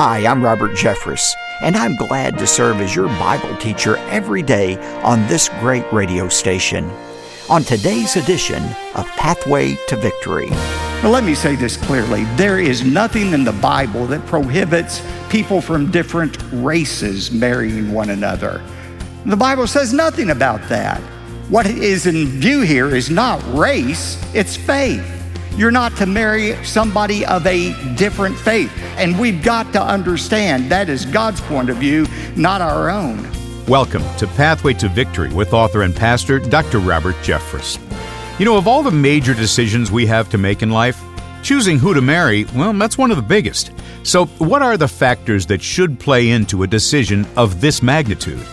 Hi, I'm Robert Jeffress, and I'm glad to serve as your Bible teacher every day on this great radio station. On today's edition of Pathway to Victory. Let me say this clearly there is nothing in the Bible that prohibits people from different races marrying one another. The Bible says nothing about that. What is in view here is not race, it's faith. You're not to marry somebody of a different faith. And we've got to understand that is God's point of view, not our own. Welcome to Pathway to Victory with author and pastor Dr. Robert Jeffress. You know, of all the major decisions we have to make in life, choosing who to marry, well, that's one of the biggest. So, what are the factors that should play into a decision of this magnitude?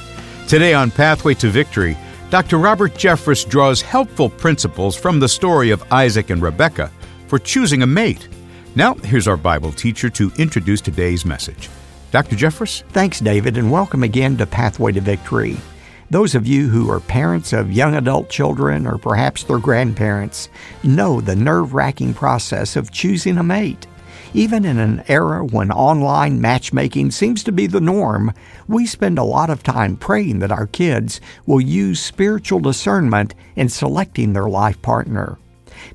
Today on Pathway to Victory, Dr. Robert Jeffress draws helpful principles from the story of Isaac and Rebekah for choosing a mate. Now, here's our Bible teacher to introduce today's message. Dr. Jeffress? Thanks, David, and welcome again to Pathway to Victory. Those of you who are parents of young adult children or perhaps their grandparents know the nerve wracking process of choosing a mate. Even in an era when online matchmaking seems to be the norm, we spend a lot of time praying that our kids will use spiritual discernment in selecting their life partner.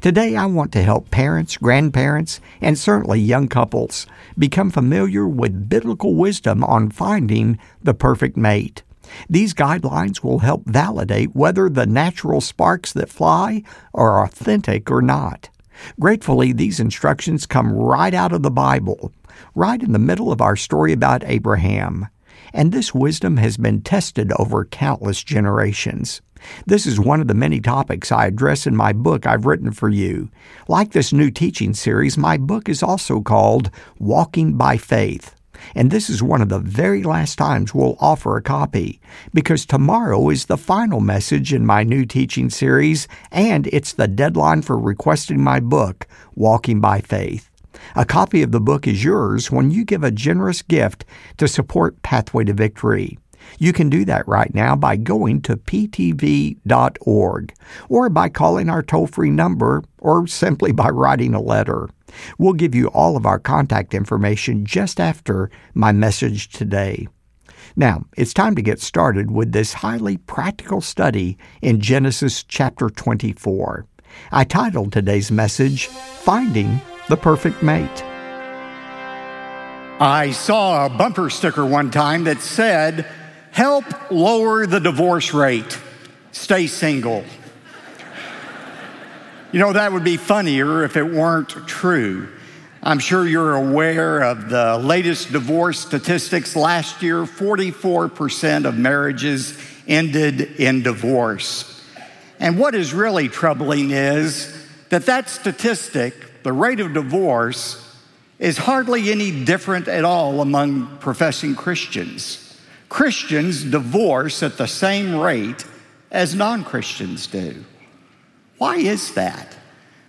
Today, I want to help parents, grandparents, and certainly young couples become familiar with biblical wisdom on finding the perfect mate. These guidelines will help validate whether the natural sparks that fly are authentic or not. Gratefully, these instructions come right out of the Bible, right in the middle of our story about Abraham. And this wisdom has been tested over countless generations. This is one of the many topics I address in my book I've written for you. Like this new teaching series, my book is also called Walking by Faith. And this is one of the very last times we'll offer a copy, because tomorrow is the final message in my new teaching series, and it's the deadline for requesting my book, Walking by Faith. A copy of the book is yours when you give a generous gift to support Pathway to Victory. You can do that right now by going to ptv.org or by calling our toll free number or simply by writing a letter. We'll give you all of our contact information just after my message today. Now, it's time to get started with this highly practical study in Genesis chapter 24. I titled today's message, Finding the Perfect Mate. I saw a bumper sticker one time that said, Help lower the divorce rate, stay single. You know, that would be funnier if it weren't true. I'm sure you're aware of the latest divorce statistics. Last year, 44% of marriages ended in divorce. And what is really troubling is that that statistic, the rate of divorce, is hardly any different at all among professing Christians. Christians divorce at the same rate as non Christians do. Why is that?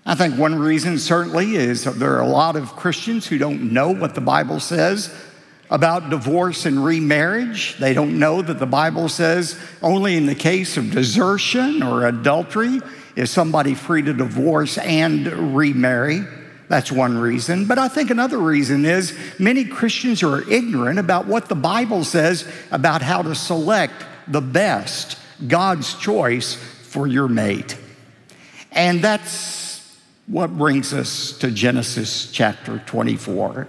I think one reason certainly is there are a lot of Christians who don't know what the Bible says about divorce and remarriage. They don't know that the Bible says only in the case of desertion or adultery is somebody free to divorce and remarry. That's one reason. But I think another reason is many Christians are ignorant about what the Bible says about how to select the best, God's choice for your mate. And that's what brings us to Genesis chapter 24.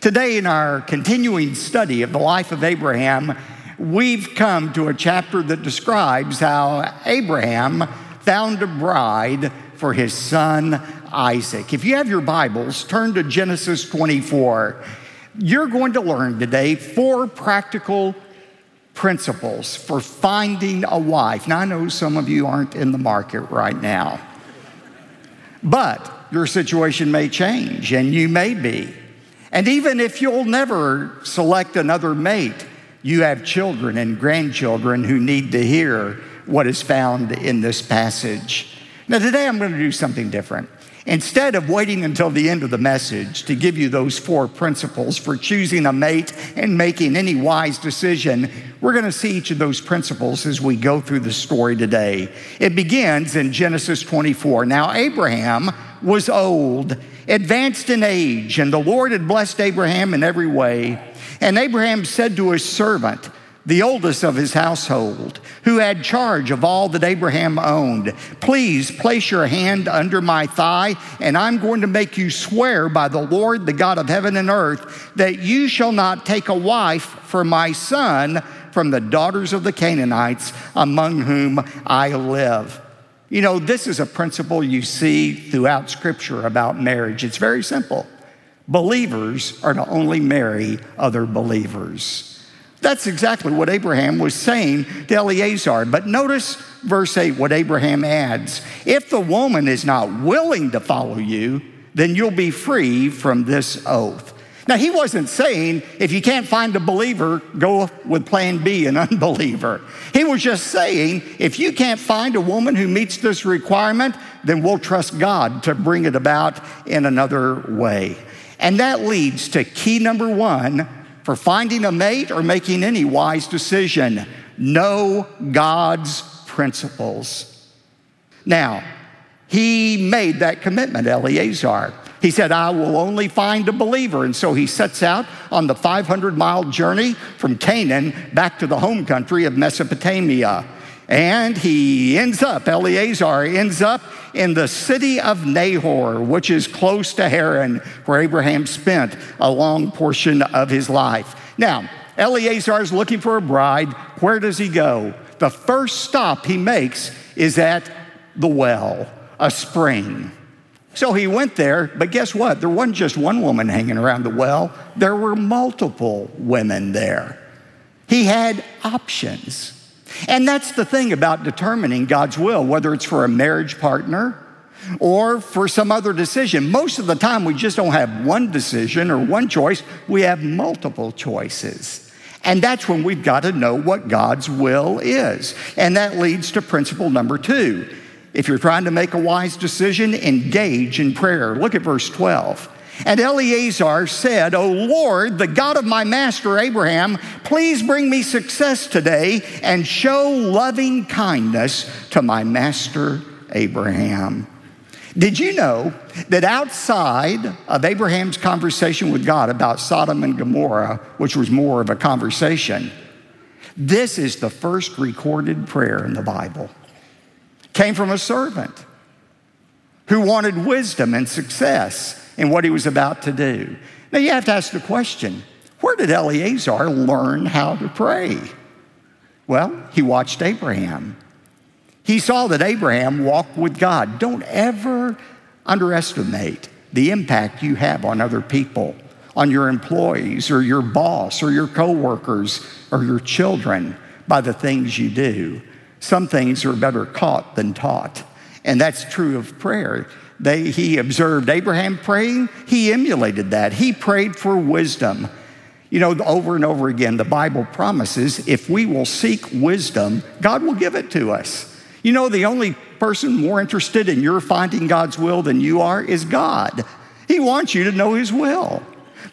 Today, in our continuing study of the life of Abraham, we've come to a chapter that describes how Abraham found a bride for his son Isaac. If you have your Bibles, turn to Genesis 24. You're going to learn today four practical principles for finding a wife. Now, I know some of you aren't in the market right now, but your situation may change and you may be. And even if you'll never select another mate, you have children and grandchildren who need to hear what is found in this passage. Now, today I'm going to do something different. Instead of waiting until the end of the message to give you those four principles for choosing a mate and making any wise decision, we're going to see each of those principles as we go through the story today. It begins in Genesis 24. Now, Abraham was old advanced in age, and the Lord had blessed Abraham in every way. And Abraham said to his servant, the oldest of his household, who had charge of all that Abraham owned. Please place your hand under my thigh, and I'm going to make you swear by the Lord, the God of heaven and earth, that you shall not take a wife for my son from the daughters of the Canaanites among whom I live. You know, this is a principle you see throughout Scripture about marriage. It's very simple. Believers are to only marry other believers. That's exactly what Abraham was saying to Eleazar. But notice verse 8, what Abraham adds If the woman is not willing to follow you, then you'll be free from this oath. Now, he wasn't saying if you can't find a believer, go with plan B, an unbeliever. He was just saying if you can't find a woman who meets this requirement, then we'll trust God to bring it about in another way. And that leads to key number one for finding a mate or making any wise decision. Know God's principles. Now, he made that commitment, Eleazar. He said, I will only find a believer. And so he sets out on the 500 mile journey from Canaan back to the home country of Mesopotamia. And he ends up, Eleazar ends up in the city of Nahor, which is close to Haran, where Abraham spent a long portion of his life. Now, Eleazar is looking for a bride. Where does he go? The first stop he makes is at the well, a spring. So he went there, but guess what? There wasn't just one woman hanging around the well, there were multiple women there. He had options. And that's the thing about determining God's will, whether it's for a marriage partner or for some other decision. Most of the time, we just don't have one decision or one choice, we have multiple choices. And that's when we've got to know what God's will is. And that leads to principle number two. If you're trying to make a wise decision, engage in prayer. Look at verse 12. And Eleazar said, O Lord, the God of my master Abraham, please bring me success today and show loving kindness to my master Abraham. Did you know that outside of Abraham's conversation with God about Sodom and Gomorrah, which was more of a conversation, this is the first recorded prayer in the Bible? Came from a servant who wanted wisdom and success in what he was about to do. Now you have to ask the question where did Eleazar learn how to pray? Well, he watched Abraham. He saw that Abraham walked with God. Don't ever underestimate the impact you have on other people, on your employees or your boss or your coworkers or your children by the things you do. Some things are better caught than taught. And that's true of prayer. They, he observed Abraham praying, he emulated that. He prayed for wisdom. You know, over and over again, the Bible promises if we will seek wisdom, God will give it to us. You know, the only person more interested in your finding God's will than you are is God. He wants you to know His will.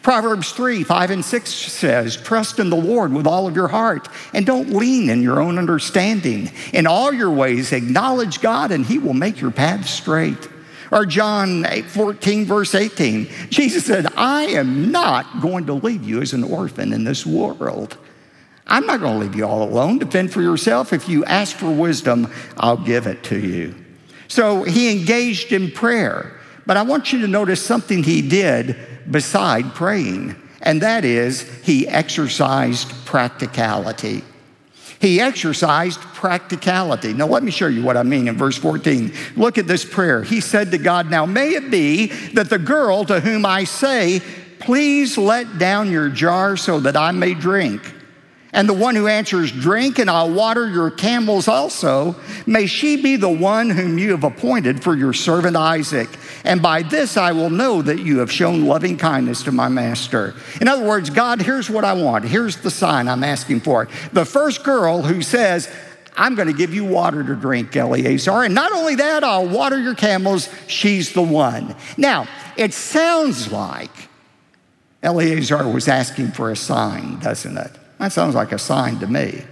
Proverbs 3 5 and 6 says, Trust in the Lord with all of your heart and don't lean in your own understanding. In all your ways, acknowledge God and He will make your paths straight. Or John 8, 14, verse 18, Jesus said, I am not going to leave you as an orphan in this world. I'm not going to leave you all alone. Defend for yourself. If you ask for wisdom, I'll give it to you. So he engaged in prayer. But I want you to notice something he did beside praying, and that is he exercised practicality. He exercised practicality. Now, let me show you what I mean in verse 14. Look at this prayer. He said to God, Now may it be that the girl to whom I say, Please let down your jar so that I may drink and the one who answers, Drink, and I'll water your camels also, may she be the one whom you have appointed for your servant Isaac. And by this I will know that you have shown loving kindness to my master. In other words, God, here's what I want. Here's the sign I'm asking for. The first girl who says, I'm going to give you water to drink, Eleazar. And not only that, I'll water your camels. She's the one. Now, it sounds like Eleazar was asking for a sign, doesn't it? That sounds like a sign to me.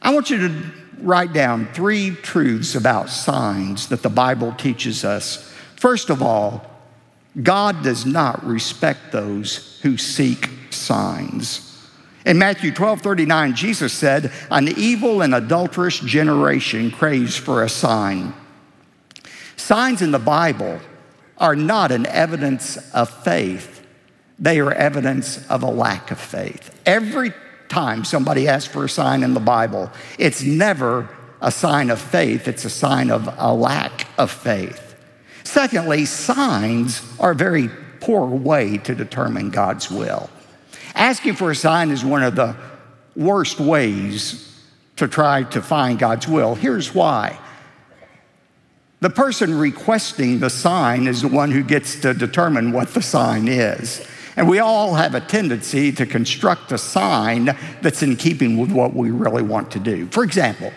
I want you to write down three truths about signs that the Bible teaches us. First of all, God does not respect those who seek signs. In Matthew 12 39, Jesus said, An evil and adulterous generation craves for a sign. Signs in the Bible are not an evidence of faith, they are evidence of a lack of faith. Every time somebody asks for a sign in the Bible, it's never a sign of faith, it's a sign of a lack of faith. Secondly, signs are a very poor way to determine God's will. Asking for a sign is one of the worst ways to try to find God's will. Here's why. The person requesting the sign is the one who gets to determine what the sign is. And we all have a tendency to construct a sign that's in keeping with what we really want to do. For example,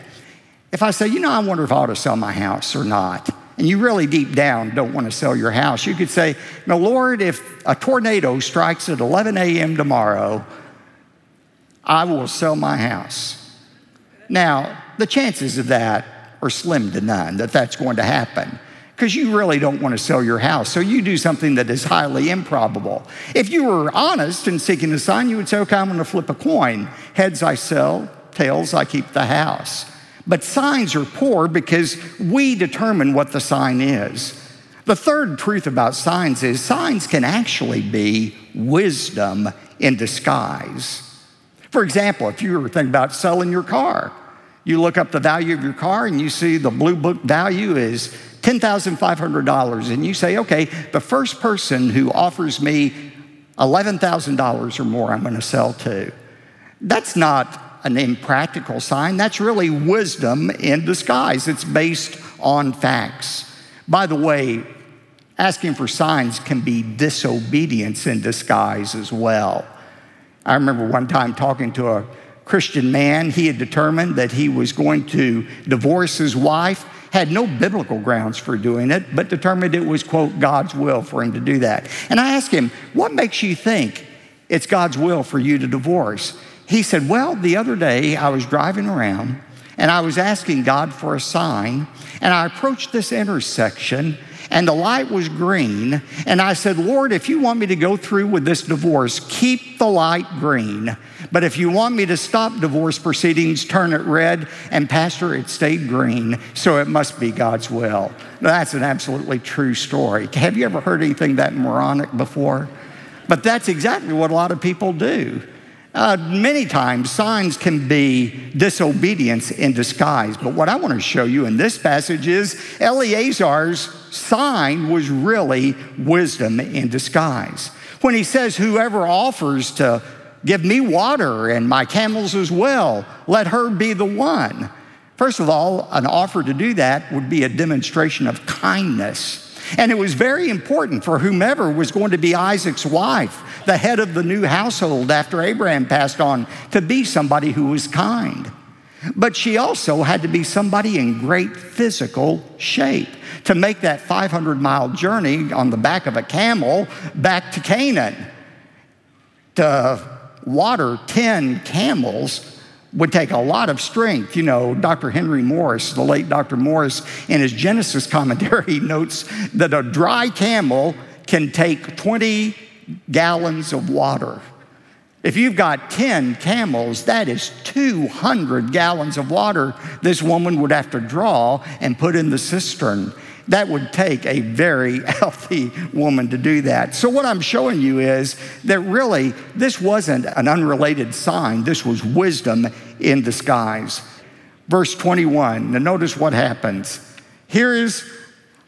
if I say, you know, I wonder if I ought to sell my house or not, and you really deep down don't want to sell your house, you could say, Now, Lord, if a tornado strikes at 11 a.m. tomorrow, I will sell my house. Now, the chances of that are slim to none that that's going to happen because you really don't want to sell your house. So you do something that is highly improbable. If you were honest and seeking a sign, you would say, okay, I'm going to flip a coin. Heads, I sell. Tails, I keep the house. But signs are poor because we determine what the sign is. The third truth about signs is signs can actually be wisdom in disguise. For example, if you were thinking about selling your car, you look up the value of your car and you see the blue book value is $10,500. And you say, okay, the first person who offers me $11,000 or more, I'm going to sell to. That's not an impractical sign. That's really wisdom in disguise. It's based on facts. By the way, asking for signs can be disobedience in disguise as well. I remember one time talking to a Christian man. He had determined that he was going to divorce his wife, had no biblical grounds for doing it, but determined it was, quote, God's will for him to do that. And I asked him, What makes you think it's God's will for you to divorce? He said, Well, the other day I was driving around and I was asking God for a sign, and I approached this intersection and the light was green. And I said, Lord, if you want me to go through with this divorce, keep the light green. But if you want me to stop divorce proceedings, turn it red. And Pastor, it stayed green, so it must be God's will. That's an absolutely true story. Have you ever heard anything that moronic before? But that's exactly what a lot of people do. Uh, many times, signs can be disobedience in disguise. But what I want to show you in this passage is Eleazar's sign was really wisdom in disguise. When he says, Whoever offers to give me water and my camels as well, let her be the one. First of all, an offer to do that would be a demonstration of kindness. And it was very important for whomever was going to be Isaac's wife, the head of the new household after Abraham passed on, to be somebody who was kind. But she also had to be somebody in great physical shape to make that 500 mile journey on the back of a camel back to Canaan. To water 10 camels would take a lot of strength. You know, Dr. Henry Morris, the late Dr. Morris, in his Genesis commentary, notes that a dry camel can take 20 gallons of water. If you've got 10 camels, that is 200 gallons of water this woman would have to draw and put in the cistern. That would take a very healthy woman to do that. So, what I'm showing you is that really this wasn't an unrelated sign, this was wisdom in disguise. Verse 21, now notice what happens. Here is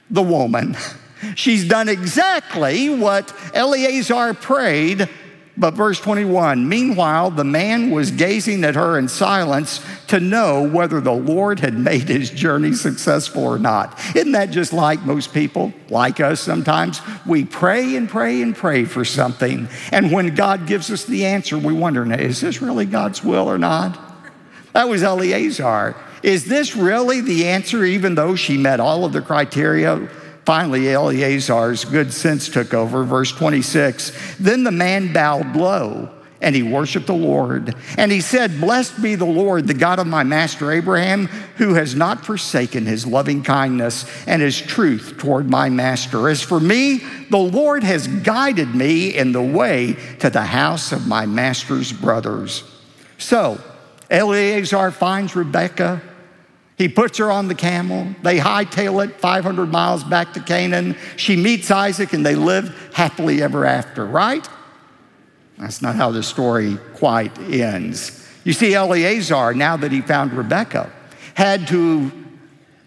the woman. She's done exactly what Eleazar prayed but verse 21 Meanwhile, the man was gazing at her in silence to know whether the Lord had made his journey successful or not. Isn't that just like most people, like us sometimes? We pray and pray and pray for something. And when God gives us the answer, we wonder, is this really God's will or not? That was Eleazar. Is this really the answer, even though she met all of the criteria? Finally, Eleazar's good sense took over. Verse 26 Then the man bowed low and he worshiped the Lord. And he said, Blessed be the Lord, the God of my master Abraham, who has not forsaken his loving kindness and his truth toward my master. As for me, the Lord has guided me in the way to the house of my master's brothers. So Eleazar finds Rebekah. He puts her on the camel. They hightail it 500 miles back to Canaan. She meets Isaac and they live happily ever after, right? That's not how the story quite ends. You see, Eleazar, now that he found Rebekah, had to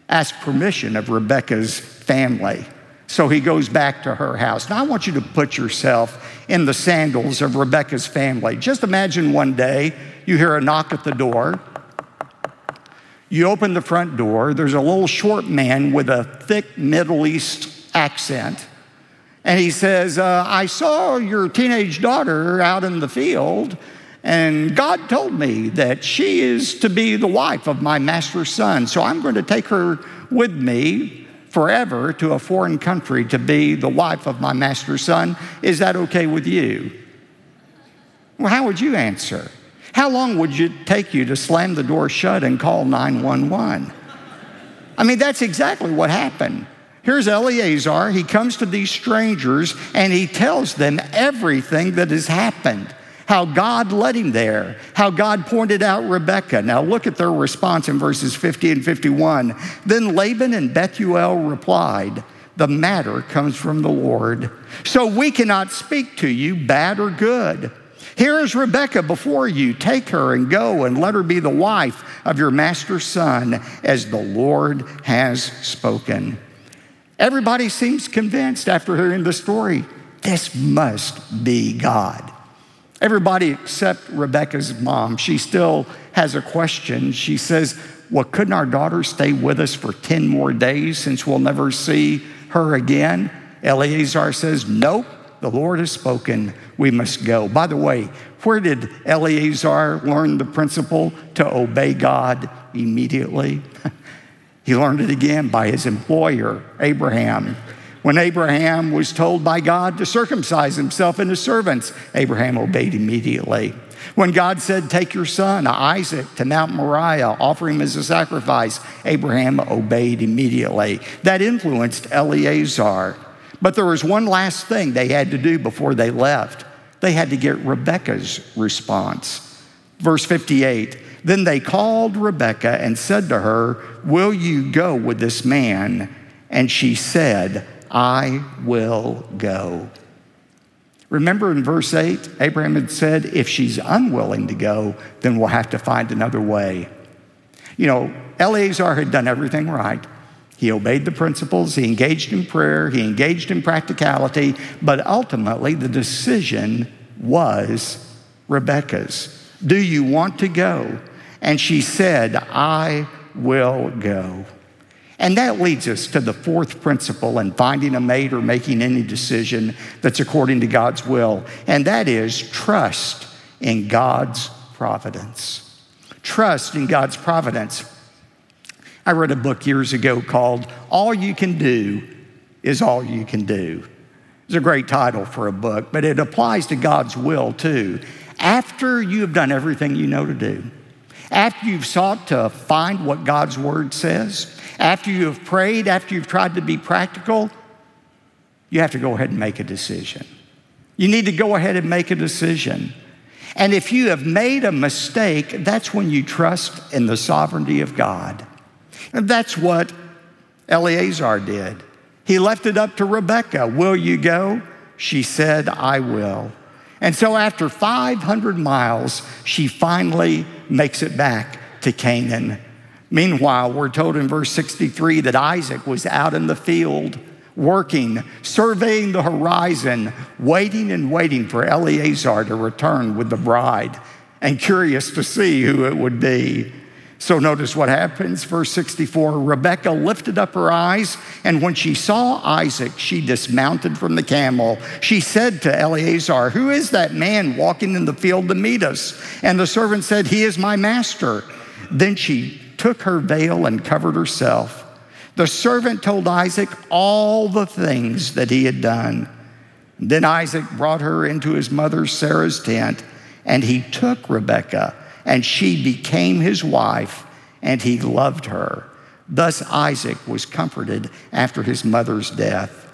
ask permission of Rebekah's family. So he goes back to her house. Now, I want you to put yourself in the sandals of Rebekah's family. Just imagine one day you hear a knock at the door. You open the front door. There's a little short man with a thick Middle East accent and he says, uh, I saw your teenage daughter out in the field, and God told me that she is to be the wife of my master's son. So I'm going to take her with me forever to a foreign country to be the wife of my master's son. Is that okay with you? Well, how would you answer? How long would it take you to slam the door shut and call 911? I mean, that's exactly what happened. Here's Eleazar. He comes to these strangers and he tells them everything that has happened how God led him there, how God pointed out Rebekah. Now look at their response in verses 50 and 51. Then Laban and Bethuel replied, The matter comes from the Lord, so we cannot speak to you, bad or good. Here is Rebekah before you. Take her and go and let her be the wife of your master's son, as the Lord has spoken. Everybody seems convinced after hearing the story this must be God. Everybody except Rebekah's mom. She still has a question. She says, Well, couldn't our daughter stay with us for 10 more days since we'll never see her again? Eleazar says, Nope, the Lord has spoken. We must go. By the way, where did Eleazar learn the principle to obey God immediately? He learned it again by his employer, Abraham. When Abraham was told by God to circumcise himself and his servants, Abraham obeyed immediately. When God said, Take your son, Isaac, to Mount Moriah, offer him as a sacrifice, Abraham obeyed immediately. That influenced Eleazar. But there was one last thing they had to do before they left they had to get Rebekah's response. Verse 58 Then they called Rebekah and said to her, Will you go with this man? And she said, I will go. Remember in verse 8, Abraham had said, If she's unwilling to go, then we'll have to find another way. You know, Eleazar had done everything right. He obeyed the principles, he engaged in prayer, he engaged in practicality, but ultimately the decision was Rebekah's. Do you want to go? And she said, I will go. And that leads us to the fourth principle in finding a mate or making any decision that's according to God's will, and that is trust in God's providence. Trust in God's providence. I read a book years ago called All You Can Do is All You Can Do. It's a great title for a book, but it applies to God's will too. After you have done everything you know to do, after you've sought to find what God's word says, after you have prayed, after you've tried to be practical, you have to go ahead and make a decision. You need to go ahead and make a decision. And if you have made a mistake, that's when you trust in the sovereignty of God. And that's what Eleazar did. He left it up to Rebekah. Will you go? She said, I will. And so after 500 miles, she finally makes it back to Canaan. Meanwhile, we're told in verse 63 that Isaac was out in the field working, surveying the horizon, waiting and waiting for Eleazar to return with the bride, and curious to see who it would be. So notice what happens. Verse 64 Rebekah lifted up her eyes, and when she saw Isaac, she dismounted from the camel. She said to Eleazar, Who is that man walking in the field to meet us? And the servant said, He is my master. Then she took her veil and covered herself. The servant told Isaac all the things that he had done. Then Isaac brought her into his mother Sarah's tent And he took Rebekah, and she became his wife, and he loved her. Thus Isaac was comforted after his mother's death.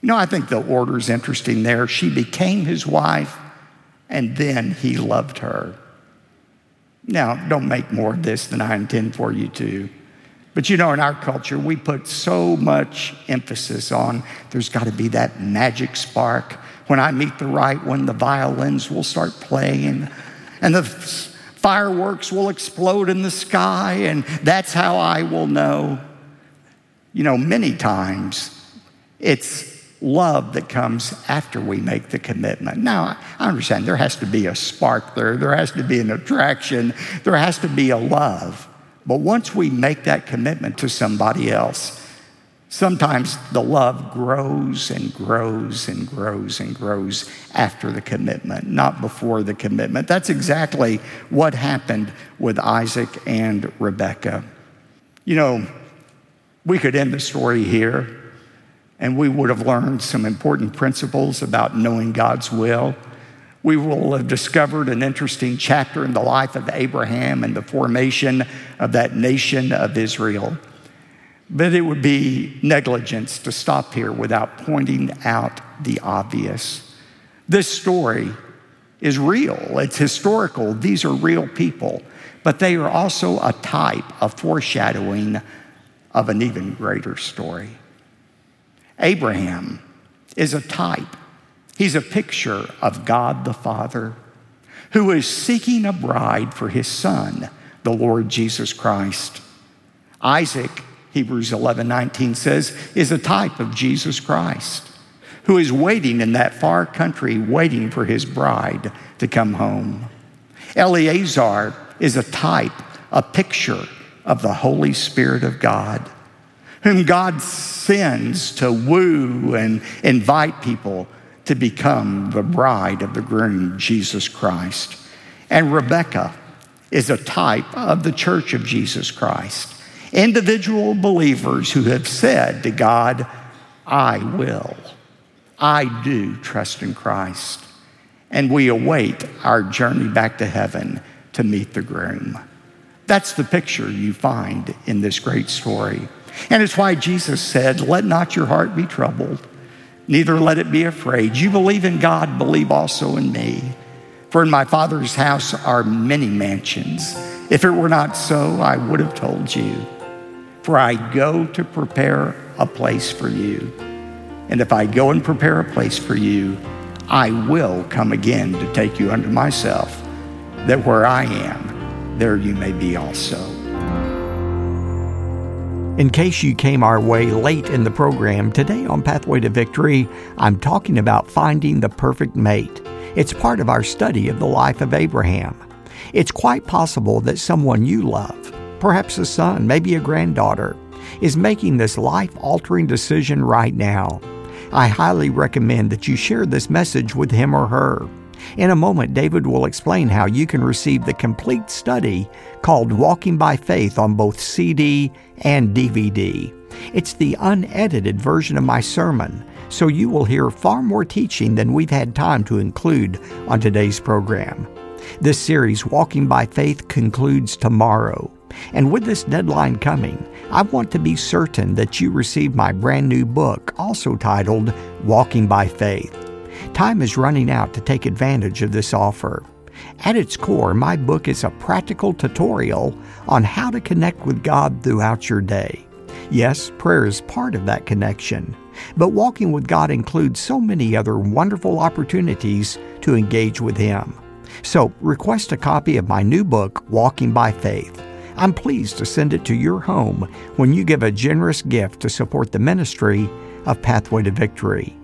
You know, I think the order is interesting there. She became his wife, and then he loved her. Now, don't make more of this than I intend for you to. But you know, in our culture, we put so much emphasis on there's got to be that magic spark. When I meet the right one, the violins will start playing and the fireworks will explode in the sky, and that's how I will know. You know, many times it's love that comes after we make the commitment. Now, I understand there has to be a spark there, there has to be an attraction, there has to be a love. But once we make that commitment to somebody else, sometimes the love grows and grows and grows and grows after the commitment, not before the commitment. That's exactly what happened with Isaac and Rebekah. You know, we could end the story here and we would have learned some important principles about knowing God's will we will have discovered an interesting chapter in the life of Abraham and the formation of that nation of Israel. But it would be negligence to stop here without pointing out the obvious. This story is real, it's historical, these are real people, but they are also a type, a foreshadowing of an even greater story. Abraham is a type He's a picture of God the Father who is seeking a bride for his son, the Lord Jesus Christ. Isaac, Hebrews 11 19 says, is a type of Jesus Christ who is waiting in that far country, waiting for his bride to come home. Eleazar is a type, a picture of the Holy Spirit of God, whom God sends to woo and invite people to become the bride of the groom, Jesus Christ. And Rebekah is a type of the church of Jesus Christ. Individual believers who have said to God, I will. I do trust in Christ. And we await our journey back to heaven to meet the groom. That's the picture you find in this great story. And it's why Jesus said, Let not your heart be troubled neither let it be afraid. You believe in God, believe also in me. For in my Father's house are many mansions. If it were not so, I would have told you. For I go to prepare a place for you. And if I go and prepare a place for you, I will come again to take you unto myself, that where I am, there you may be also. In case you came our way late in the program, today on Pathway to Victory, I'm talking about finding the perfect mate. It's part of our study of the life of Abraham. It's quite possible that someone you love, perhaps a son, maybe a granddaughter, is making this life altering decision right now. I highly recommend that you share this message with him or her. In a moment, David will explain how you can receive the complete study called Walking by Faith on both CD and DVD. It's the unedited version of my sermon, so you will hear far more teaching than we've had time to include on today's program. This series, Walking by Faith, concludes tomorrow. And with this deadline coming, I want to be certain that you receive my brand new book, also titled Walking by Faith. Time is running out to take advantage of this offer. At its core, my book is a practical tutorial on how to connect with God throughout your day. Yes, prayer is part of that connection, but walking with God includes so many other wonderful opportunities to engage with Him. So, request a copy of my new book, Walking by Faith. I'm pleased to send it to your home when you give a generous gift to support the ministry of Pathway to Victory.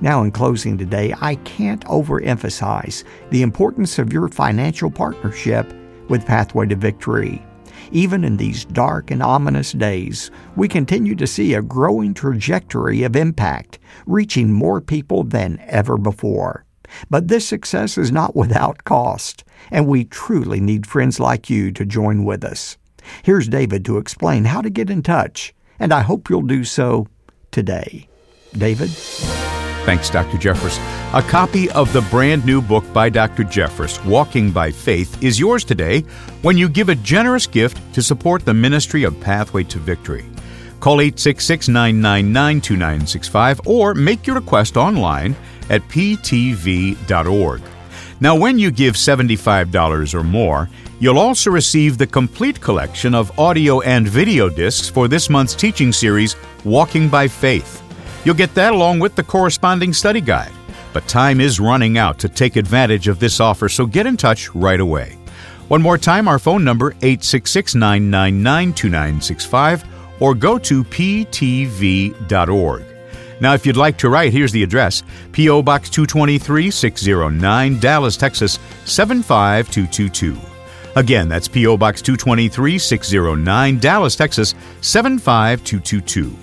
Now, in closing today, I can't overemphasize the importance of your financial partnership with Pathway to Victory. Even in these dark and ominous days, we continue to see a growing trajectory of impact, reaching more people than ever before. But this success is not without cost, and we truly need friends like you to join with us. Here's David to explain how to get in touch, and I hope you'll do so today. David? Thanks, Dr. Jeffress. A copy of the brand new book by Dr. Jeffress, Walking by Faith, is yours today when you give a generous gift to support the ministry of Pathway to Victory. Call 866 999 2965 or make your request online at ptv.org. Now, when you give $75 or more, you'll also receive the complete collection of audio and video discs for this month's teaching series, Walking by Faith. You'll get that along with the corresponding study guide. But time is running out to take advantage of this offer, so get in touch right away. One more time, our phone number 866 999 2965 or go to ptv.org. Now, if you'd like to write, here's the address P.O. Box 223 609, Dallas, Texas 75222. Again, that's P.O. Box 223 609, Dallas, Texas 75222.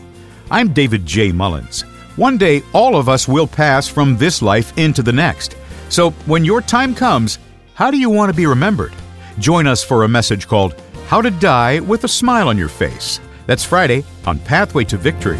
I'm David J. Mullins. One day, all of us will pass from this life into the next. So, when your time comes, how do you want to be remembered? Join us for a message called How to Die with a Smile on Your Face. That's Friday on Pathway to Victory.